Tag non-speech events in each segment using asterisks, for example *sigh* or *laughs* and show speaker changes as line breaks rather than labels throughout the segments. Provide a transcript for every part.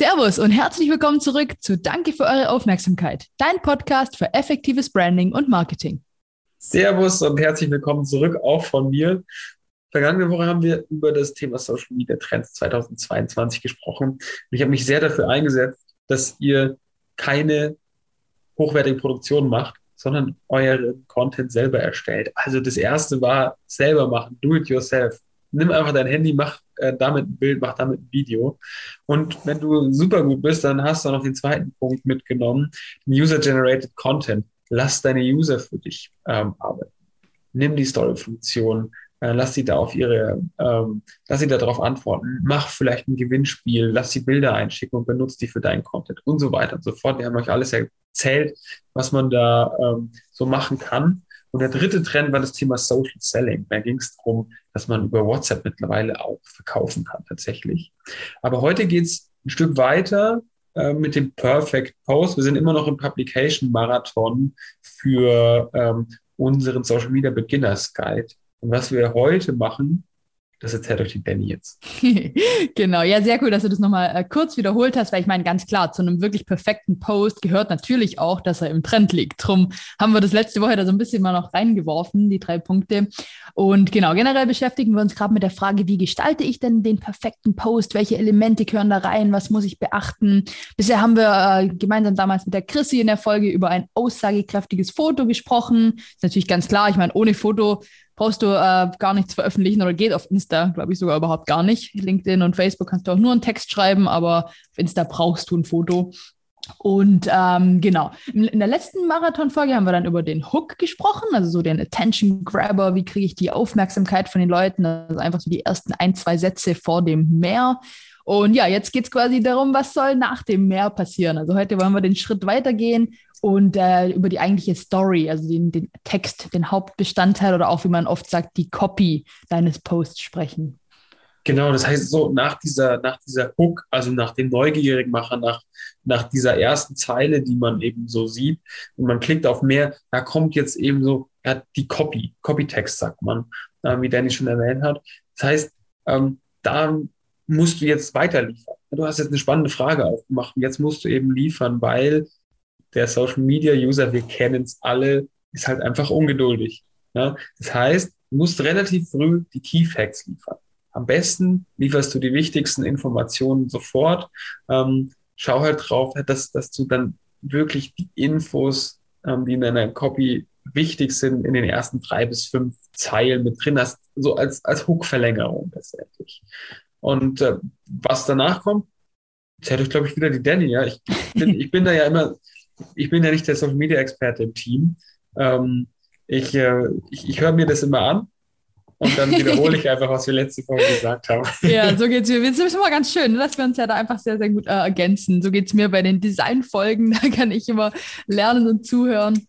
Servus und herzlich willkommen zurück zu Danke für eure Aufmerksamkeit, dein Podcast für effektives Branding und Marketing.
Servus und herzlich willkommen zurück auch von mir. Vergangene Woche haben wir über das Thema Social Media Trends 2022 gesprochen. Und ich habe mich sehr dafür eingesetzt, dass ihr keine hochwertige Produktion macht, sondern euren Content selber erstellt. Also das erste war selber machen, do it yourself. Nimm einfach dein Handy, mach äh, damit ein Bild, mach damit ein Video. Und wenn du super gut bist, dann hast du noch den zweiten Punkt mitgenommen, User-Generated Content. Lass deine User für dich ähm, arbeiten. Nimm die Story-Funktion, äh, lass sie da auf ihre, ähm, lass sie da darauf antworten, mach vielleicht ein Gewinnspiel, lass die Bilder einschicken und benutze die für deinen Content und so weiter und so fort. Wir haben euch alles erzählt, was man da ähm, so machen kann. Und der dritte Trend war das Thema Social Selling. Da ging es darum, dass man über WhatsApp mittlerweile auch verkaufen kann tatsächlich. Aber heute geht es ein Stück weiter äh, mit dem Perfect Post. Wir sind immer noch im Publication Marathon für ähm, unseren Social Media Beginners Guide. Und was wir heute machen, das erzählt euch die Danny jetzt. *laughs*
genau, ja, sehr cool, dass du das nochmal äh, kurz wiederholt hast, weil ich meine, ganz klar, zu einem wirklich perfekten Post gehört natürlich auch, dass er im Trend liegt. Drum haben wir das letzte Woche da so ein bisschen mal noch reingeworfen, die drei Punkte. Und genau, generell beschäftigen wir uns gerade mit der Frage, wie gestalte ich denn den perfekten Post? Welche Elemente gehören da rein? Was muss ich beachten? Bisher haben wir äh, gemeinsam damals mit der Chrissy in der Folge über ein aussagekräftiges Foto gesprochen. Ist natürlich ganz klar, ich meine, ohne Foto brauchst du äh, gar nichts veröffentlichen oder geht auf Insta, glaube ich, sogar überhaupt gar nicht. LinkedIn und Facebook kannst du auch nur einen Text schreiben, aber auf Insta brauchst du ein Foto. Und ähm, genau, in, der letzten Marathon-Folge haben wir dann über den Hook gesprochen, also so den Attention Grabber, wie kriege ich die Aufmerksamkeit von den Leuten, also einfach so die ersten ein, zwei Sätze vor dem Meer. Und ja, jetzt geht es quasi darum, was soll nach dem Meer passieren. Also heute wollen wir den Schritt weitergehen und äh, über die eigentliche Story, also den, den Text, den Hauptbestandteil oder auch, wie man oft sagt, die Copy deines Posts sprechen.
Genau, das heißt so nach dieser, nach dieser Hook, also nach dem Neugierigmacher, nach, nach dieser ersten Zeile, die man eben so sieht und man klickt auf mehr, da kommt jetzt eben so ja, die Copy, Copytext sagt man, äh, wie Danny schon erwähnt hat. Das heißt, ähm, da musst du jetzt weiter liefern. Du hast jetzt eine spannende Frage aufgemacht jetzt musst du eben liefern, weil der Social Media User, wir kennen es alle, ist halt einfach ungeduldig. Ja? Das heißt, du musst relativ früh die Key Facts liefern. Am besten lieferst du die wichtigsten Informationen sofort. Ähm, schau halt drauf, dass, dass du dann wirklich die Infos, ähm, die in deiner Copy wichtig sind, in den ersten drei bis fünf Zeilen mit drin hast, so als, als Hook-Verlängerung letztendlich. Und äh, was danach kommt, erzählt euch, glaube ich, wieder die Danny. Ja? Ich, bin, *laughs* ich bin da ja immer ich bin ja nicht der Social Media Experte im Team. Ähm, ich, äh, ich, ich höre mir das immer an und dann wiederhole ich *laughs* einfach, was wir letzte Folge gesagt haben.
Ja, so *laughs* geht es mir. Das ist immer ganz schön, dass wir uns ja da einfach sehr, sehr gut äh, ergänzen. So geht es mir bei den Designfolgen. Da kann ich immer lernen und zuhören.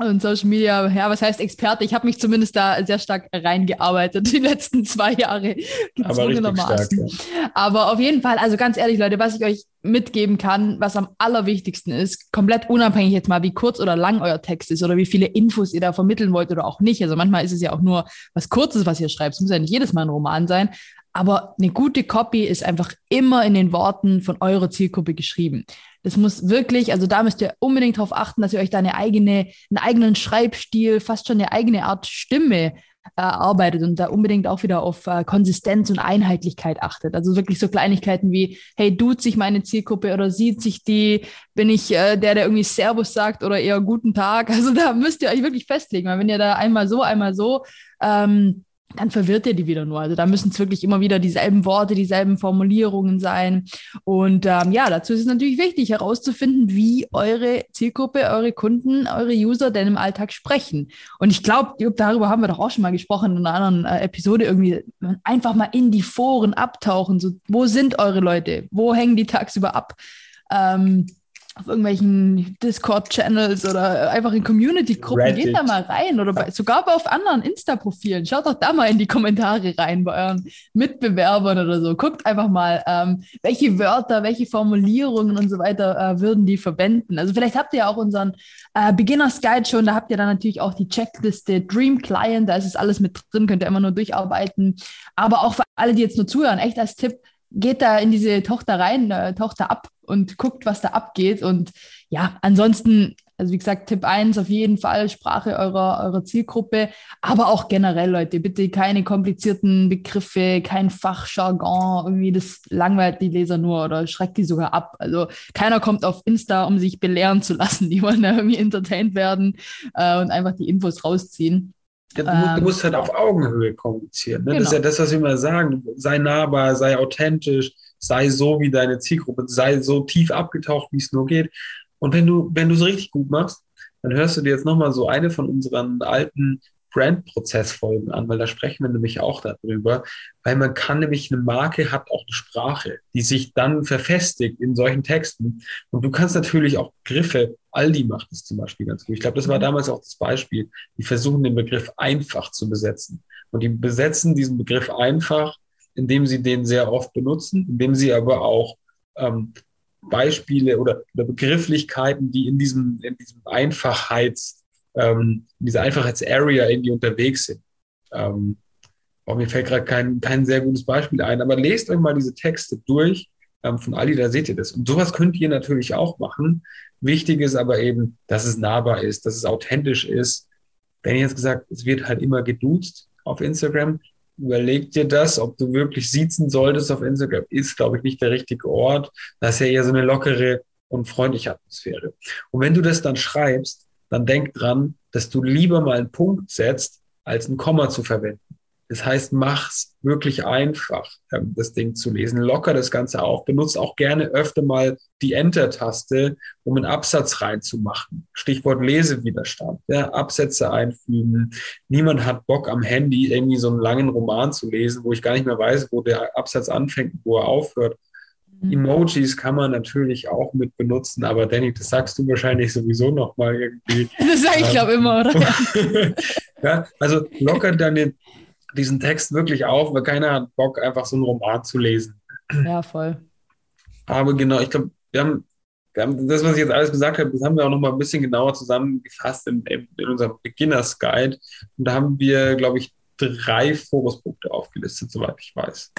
Und Social Media, ja, was heißt Experte? Ich habe mich zumindest da sehr stark reingearbeitet *laughs* die letzten zwei Jahre.
Gezwungenermaßen.
Ja. Aber auf jeden Fall, also ganz ehrlich, Leute, was ich euch mitgeben kann, was am allerwichtigsten ist, komplett unabhängig jetzt mal, wie kurz oder lang euer Text ist oder wie viele Infos ihr da vermitteln wollt oder auch nicht. Also manchmal ist es ja auch nur was Kurzes, was ihr schreibt. Es muss ja nicht jedes Mal ein Roman sein. Aber eine gute Copy ist einfach immer in den Worten von eurer Zielgruppe geschrieben. Das muss wirklich, also da müsst ihr unbedingt darauf achten, dass ihr euch da eine eigene, einen eigenen Schreibstil, fast schon eine eigene Art Stimme erarbeitet und da unbedingt auch wieder auf äh, Konsistenz und Einheitlichkeit achtet. Also wirklich so Kleinigkeiten wie, hey, duzt sich meine Zielgruppe oder sieht sich die, bin ich äh, der, der irgendwie Servus sagt oder eher guten Tag. *laughs* Also da müsst ihr euch wirklich festlegen, weil wenn ihr da einmal so, einmal so ähm, dann verwirrt ihr die wieder nur. Also da müssen es wirklich immer wieder dieselben Worte, dieselben Formulierungen sein. Und ähm, ja, dazu ist es natürlich wichtig herauszufinden, wie eure Zielgruppe, eure Kunden, eure User denn im Alltag sprechen. Und ich glaube, darüber haben wir doch auch schon mal gesprochen in einer anderen äh, Episode, irgendwie einfach mal in die Foren abtauchen. So, wo sind eure Leute? Wo hängen die tagsüber ab? Ähm, auf irgendwelchen Discord-Channels oder einfach in Community-Gruppen. Geht da mal rein oder bei, sogar auf anderen Insta-Profilen. Schaut doch da mal in die Kommentare rein bei euren Mitbewerbern oder so. Guckt einfach mal, ähm, welche Wörter, welche Formulierungen und so weiter äh, würden die verwenden. Also vielleicht habt ihr ja auch unseren äh, Beginners Guide schon. Da habt ihr dann natürlich auch die Checkliste Dream Client. Da ist es alles mit drin, könnt ihr immer nur durcharbeiten. Aber auch für alle, die jetzt nur zuhören, echt als Tipp, geht da in diese Tochter rein, äh, Tochter ab und guckt, was da abgeht. Und ja, ansonsten, also wie gesagt, Tipp 1 auf jeden Fall Sprache eurer, eurer Zielgruppe, aber auch generell, Leute, bitte keine komplizierten Begriffe, kein Fachjargon, irgendwie das langweilt die Leser nur oder schreckt die sogar ab. Also keiner kommt auf Insta, um sich belehren zu lassen. Die wollen da irgendwie entertained werden äh, und einfach die Infos rausziehen.
Ja, du, ähm, musst halt auf Augenhöhe kommunizieren. Ne? Genau. Das ist ja genau. das, was wir immer sagen. Sei nahbar, sei authentisch, sei so wie deine Zielgruppe, sei so tief abgetaucht, wie es nur geht. Und wenn du, wenn du es richtig gut machst, dann hörst du dir jetzt nochmal so eine von unseren alten Brandprozessfolgen an, weil da sprechen wir nämlich auch darüber, weil man kann nämlich eine Marke hat auch eine Sprache, die sich dann verfestigt in solchen Texten. Und du kannst natürlich auch Begriffe, Aldi macht es zum Beispiel ganz gut. Ich glaube, das war mhm. damals auch das Beispiel. Die versuchen den Begriff einfach zu besetzen. Und die besetzen diesen Begriff einfach, indem sie den sehr oft benutzen, indem sie aber auch ähm, Beispiele oder, oder Begrifflichkeiten, die in diesem, in diesem Einfachheits- ähm, in dieser Einfachheitsarea irgendwie unterwegs sind. Ähm, oh, mir fällt gerade kein, kein sehr gutes Beispiel ein, aber lest euch mal diese Texte durch ähm, von Ali, da seht ihr das. Und sowas könnt ihr natürlich auch machen. Wichtig ist aber eben, dass es nahbar ist, dass es authentisch ist. Wenn ihr jetzt gesagt, es wird halt immer geduzt auf Instagram, überleg dir das, ob du wirklich siezen solltest auf Instagram, ist, glaube ich, nicht der richtige Ort. Das ist ja eher so eine lockere und freundliche Atmosphäre. Und wenn du das dann schreibst, dann denk dran, dass du lieber mal einen Punkt setzt, als ein Komma zu verwenden. Das heißt, mach's wirklich einfach, ähm, das Ding zu lesen. Locker das Ganze auf. Benutzt auch gerne öfter mal die Enter-Taste, um einen Absatz reinzumachen. Stichwort Lesewiderstand. Ja, Absätze einfügen. Niemand hat Bock am Handy irgendwie so einen langen Roman zu lesen, wo ich gar nicht mehr weiß, wo der Absatz anfängt, wo er aufhört. Mhm. Emojis kann man natürlich auch mit benutzen, aber Danny, das sagst du wahrscheinlich sowieso noch mal irgendwie. *laughs*
Das sage ich, glaube immer, oder? *laughs*
ja, also locker dann diesen Text wirklich auf, weil keiner hat Bock, einfach so einen Roman zu lesen.
Ja, voll.
Aber genau, ich glaube, wir haben, wir haben das, was ich jetzt alles gesagt habe, das haben wir auch noch mal ein bisschen genauer zusammengefasst in, in unserem Beginners Guide. Und da haben wir, glaube ich, drei Fokuspunkte aufgelistet, soweit ich weiß.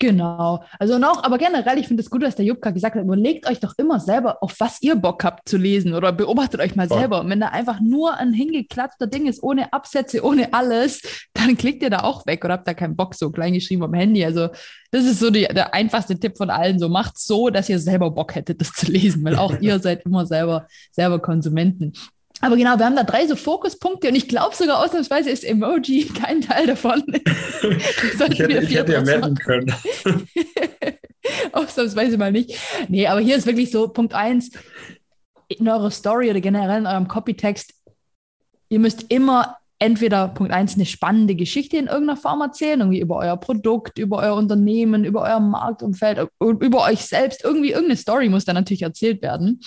Genau. Also noch, aber generell, ich finde es gut, was der Jubka gesagt hat. Überlegt euch doch immer selber, auf was ihr Bock habt zu lesen oder beobachtet euch mal Voll. selber. Und wenn da einfach nur ein hingeklatschter Ding ist, ohne Absätze, ohne alles, dann klickt ihr da auch weg oder habt da keinen Bock, so klein geschrieben am Handy. Also, das ist so die, der einfachste Tipp von allen. So macht so, dass ihr selber Bock hättet, das zu lesen, weil auch *laughs* ihr seid immer selber, selber Konsumenten. Aber genau, wir haben da drei so Fokuspunkte und ich glaube sogar ausnahmsweise ist Emoji *laughs* kein Teil davon. *laughs*
ich hätte, ich hätte ja merken können. *laughs*
ausnahmsweise mal nicht. Nee, aber hier ist wirklich so Punkt eins in eurer Story oder generell in eurem Copytext, ihr müsst immer entweder Punkt eins eine spannende Geschichte in irgendeiner Form erzählen, irgendwie über euer Produkt, über euer Unternehmen, über euer Marktumfeld, über euch selbst. Irgendwie irgendeine Story muss da natürlich erzählt werden.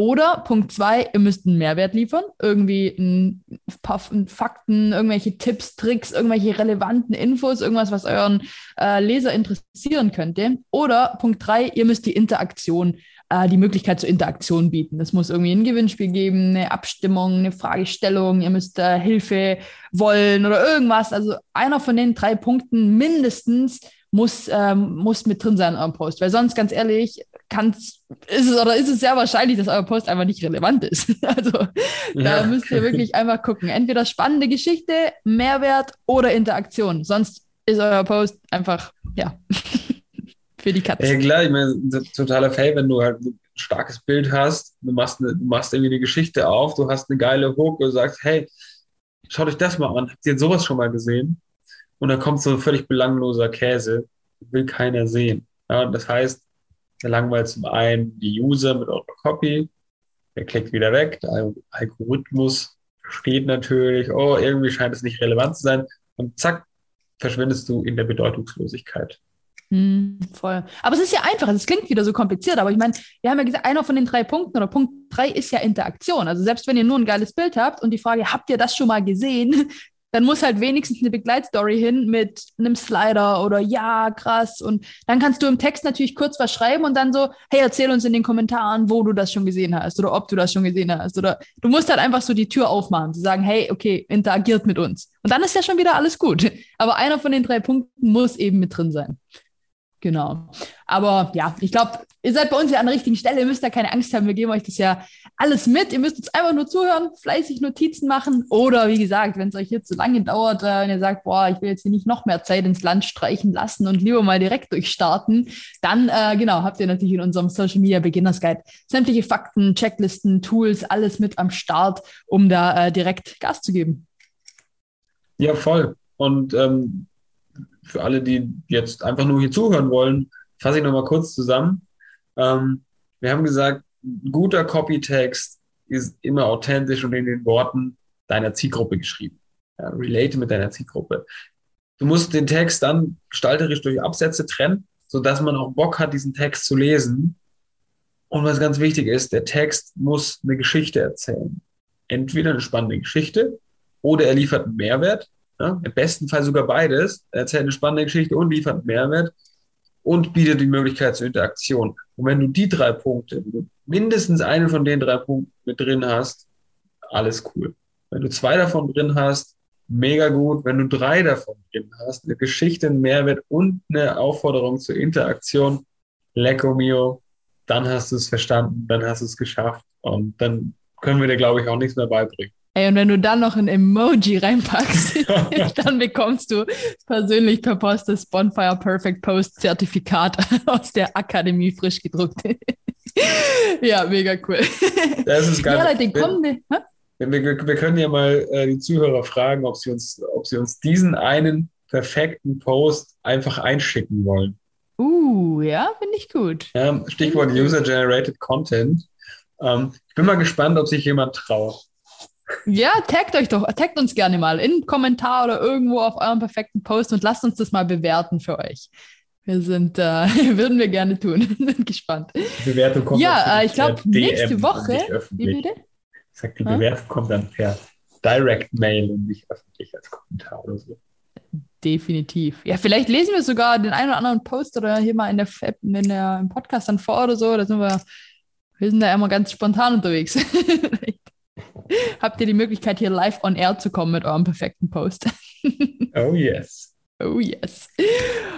Oder Punkt zwei, ihr müsst einen Mehrwert liefern, irgendwie ein paar Fakten, irgendwelche Tipps, Tricks, irgendwelche relevanten Infos, irgendwas, was euren äh, Leser interessieren könnte. Oder Punkt drei, ihr müsst die Interaktion, äh, die Möglichkeit zur Interaktion bieten. Das muss irgendwie ein Gewinnspiel geben, eine Abstimmung, eine Fragestellung, ihr müsst äh, Hilfe wollen oder irgendwas. Also einer von den drei Punkten mindestens muss, ähm, muss mit drin sein in eurem Post. Weil sonst, ganz ehrlich, kann's, ist es oder ist es sehr wahrscheinlich, dass euer Post einfach nicht relevant ist. *laughs* also ja. da müsst ihr wirklich einfach gucken. Entweder spannende Geschichte, Mehrwert oder Interaktion. Sonst ist euer Post einfach, ja, *laughs* für die Katze.
Ja, klar, ich meine, totaler Fail, wenn du halt ein starkes Bild hast, du machst, eine, du machst irgendwie eine Geschichte auf, du hast eine geile Hook und sagst, hey, schaut euch das mal an. Habt ihr sowas schon mal gesehen? Und dann kommt so ein völlig belangloser Käse, will keiner sehen. Ja, das heißt, der langweilt zum einen die User mit eurer Copy, der klickt wieder weg, der Algorithmus steht natürlich, oh, irgendwie scheint es nicht relevant zu sein und zack, verschwindest du in der Bedeutungslosigkeit.
Mm, voll. Aber es ist ja einfach, es klingt wieder so kompliziert, aber ich meine, wir haben ja gesagt, einer von den drei Punkten oder Punkt drei ist ja Interaktion. Also selbst wenn ihr nur ein geiles Bild habt und die Frage, habt ihr das schon mal gesehen, dann muss halt wenigstens eine Begleitstory hin mit einem Slider oder ja, krass. Und dann kannst du im Text natürlich kurz was schreiben und dann so, hey, erzähl uns in den Kommentaren, wo du das schon gesehen hast oder ob du das schon gesehen hast. Oder du musst halt einfach so die Tür aufmachen, zu sagen, hey, okay, interagiert mit uns. Und dann ist ja schon wieder alles gut. Aber einer von den drei Punkten muss eben mit drin sein. Genau. Aber ja, ich glaube, ihr seid bei uns ja an der richtigen Stelle. Ihr müsst da keine Angst haben. Wir geben euch das ja alles mit. Ihr müsst jetzt einfach nur zuhören, fleißig Notizen machen. Oder wie gesagt, wenn es euch jetzt so lange dauert äh, und ihr sagt, boah, ich will jetzt hier nicht noch mehr Zeit ins Land streichen lassen und lieber mal direkt durchstarten, dann äh, genau, habt ihr natürlich in unserem Social Media Beginners Guide sämtliche Fakten, Checklisten, Tools, alles mit am Start, um da äh, direkt Gas zu geben.
Ja, voll. Und ähm, für alle, die jetzt einfach nur hier zuhören wollen, fasse ich nochmal kurz zusammen. Ähm, wir haben gesagt, guter Copytext ist immer authentisch und in den Worten deiner Zielgruppe geschrieben. Ja, relate mit deiner Zielgruppe. Du musst den Text dann gestalterisch durch Absätze trennen, sodass man auch Bock hat, diesen Text zu lesen. Und was ganz wichtig ist, der Text muss eine Geschichte erzählen. Entweder eine spannende Geschichte oder er liefert einen Mehrwert ja, Im besten Fall sogar beides. Er erzählt eine spannende Geschichte und liefert Mehrwert und bietet die Möglichkeit zur Interaktion. Und wenn du die drei Punkte, mindestens einen von den drei Punkten mit drin hast, alles cool. Wenn du zwei davon drin hast, mega gut. Wenn du drei davon drin hast, eine Geschichte, einen Mehrwert und eine Aufforderung zur Interaktion, lecco mio, dann hast du es verstanden, dann hast du es geschafft und dann können wir dir, glaube ich, auch nichts mehr beibringen.
Ey, und wenn du dann noch ein Emoji reinpackst, *laughs* dann bekommst du persönlich per Post das Bonfire Perfect Post Zertifikat *laughs* aus der Akademie frisch gedruckt. *laughs* ja, mega cool.
Das ist geil. Ja, Leute, kommende. Wir, wir, wir, können ja mal äh, die Zuhörer fragen, ob sie, uns, ob sie uns diesen einen perfekten Post einfach einschicken wollen.
Uh, ja, finde ich gut.
Ja, Stichwort User-Generated Content. Ähm, ich bin mal gespannt, ob sich jemand traut.
Ja, taggt euch doch, taggt uns gerne mal in Kommentar oder irgendwo auf eurem perfekten Post und lasst uns das mal bewerten für euch. Wir sind, äh, *laughs* würden wir gerne tun. *laughs* sind gespannt.
Die Bewertung kommt
Ja, äh, ich glaube, nächste Woche.
Wie bitte? Ich sag, die Bewertung kommt dann per Direct Mail und nicht öffentlich als Kommentar oder so.
Definitiv. Ja, vielleicht lesen wir sogar den einen oder anderen Post oder hier mal in der, in der im Podcast dann vor oder so. Da sind wir, wir sind da immer ganz spontan unterwegs. *laughs* *laughs* habt ihr die Möglichkeit, hier live on air zu kommen mit eurem perfekten Post. *laughs*
oh yes.
Oh yes.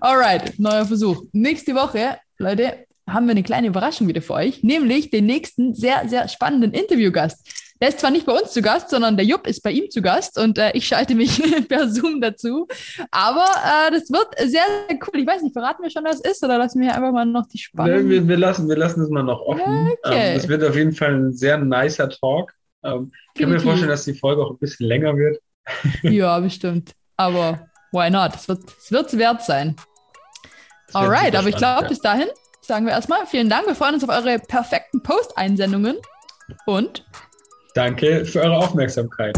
Alright, neuer Versuch. Nächste Woche, Leute, haben wir eine kleine Überraschung wieder für euch, nämlich den nächsten sehr, sehr spannenden Interviewgast. Der ist zwar nicht bei uns zu Gast, sondern der Jupp ist bei ihm zu Gast und äh, ich schalte mich *laughs* per Zoom dazu. Aber äh, das wird sehr, sehr cool. Ich weiß nicht, verraten wir schon, was es ist oder lassen wir einfach mal noch die Spannung?
Wir, wir, lassen, wir lassen es mal noch offen. Okay. Ähm, wird auf jeden Fall ein sehr nicer Talk. Ähm, ich kann mir vorstellen, dass die Folge auch ein bisschen länger wird. *laughs*
ja, *laughs* bestimmt. Aber why not? Es wird es wert sein. Alright, aber ich glaube, ja. bis dahin sagen wir erstmal vielen Dank. Wir freuen uns auf eure perfekten Post-Einsendungen und
danke für eure Aufmerksamkeit.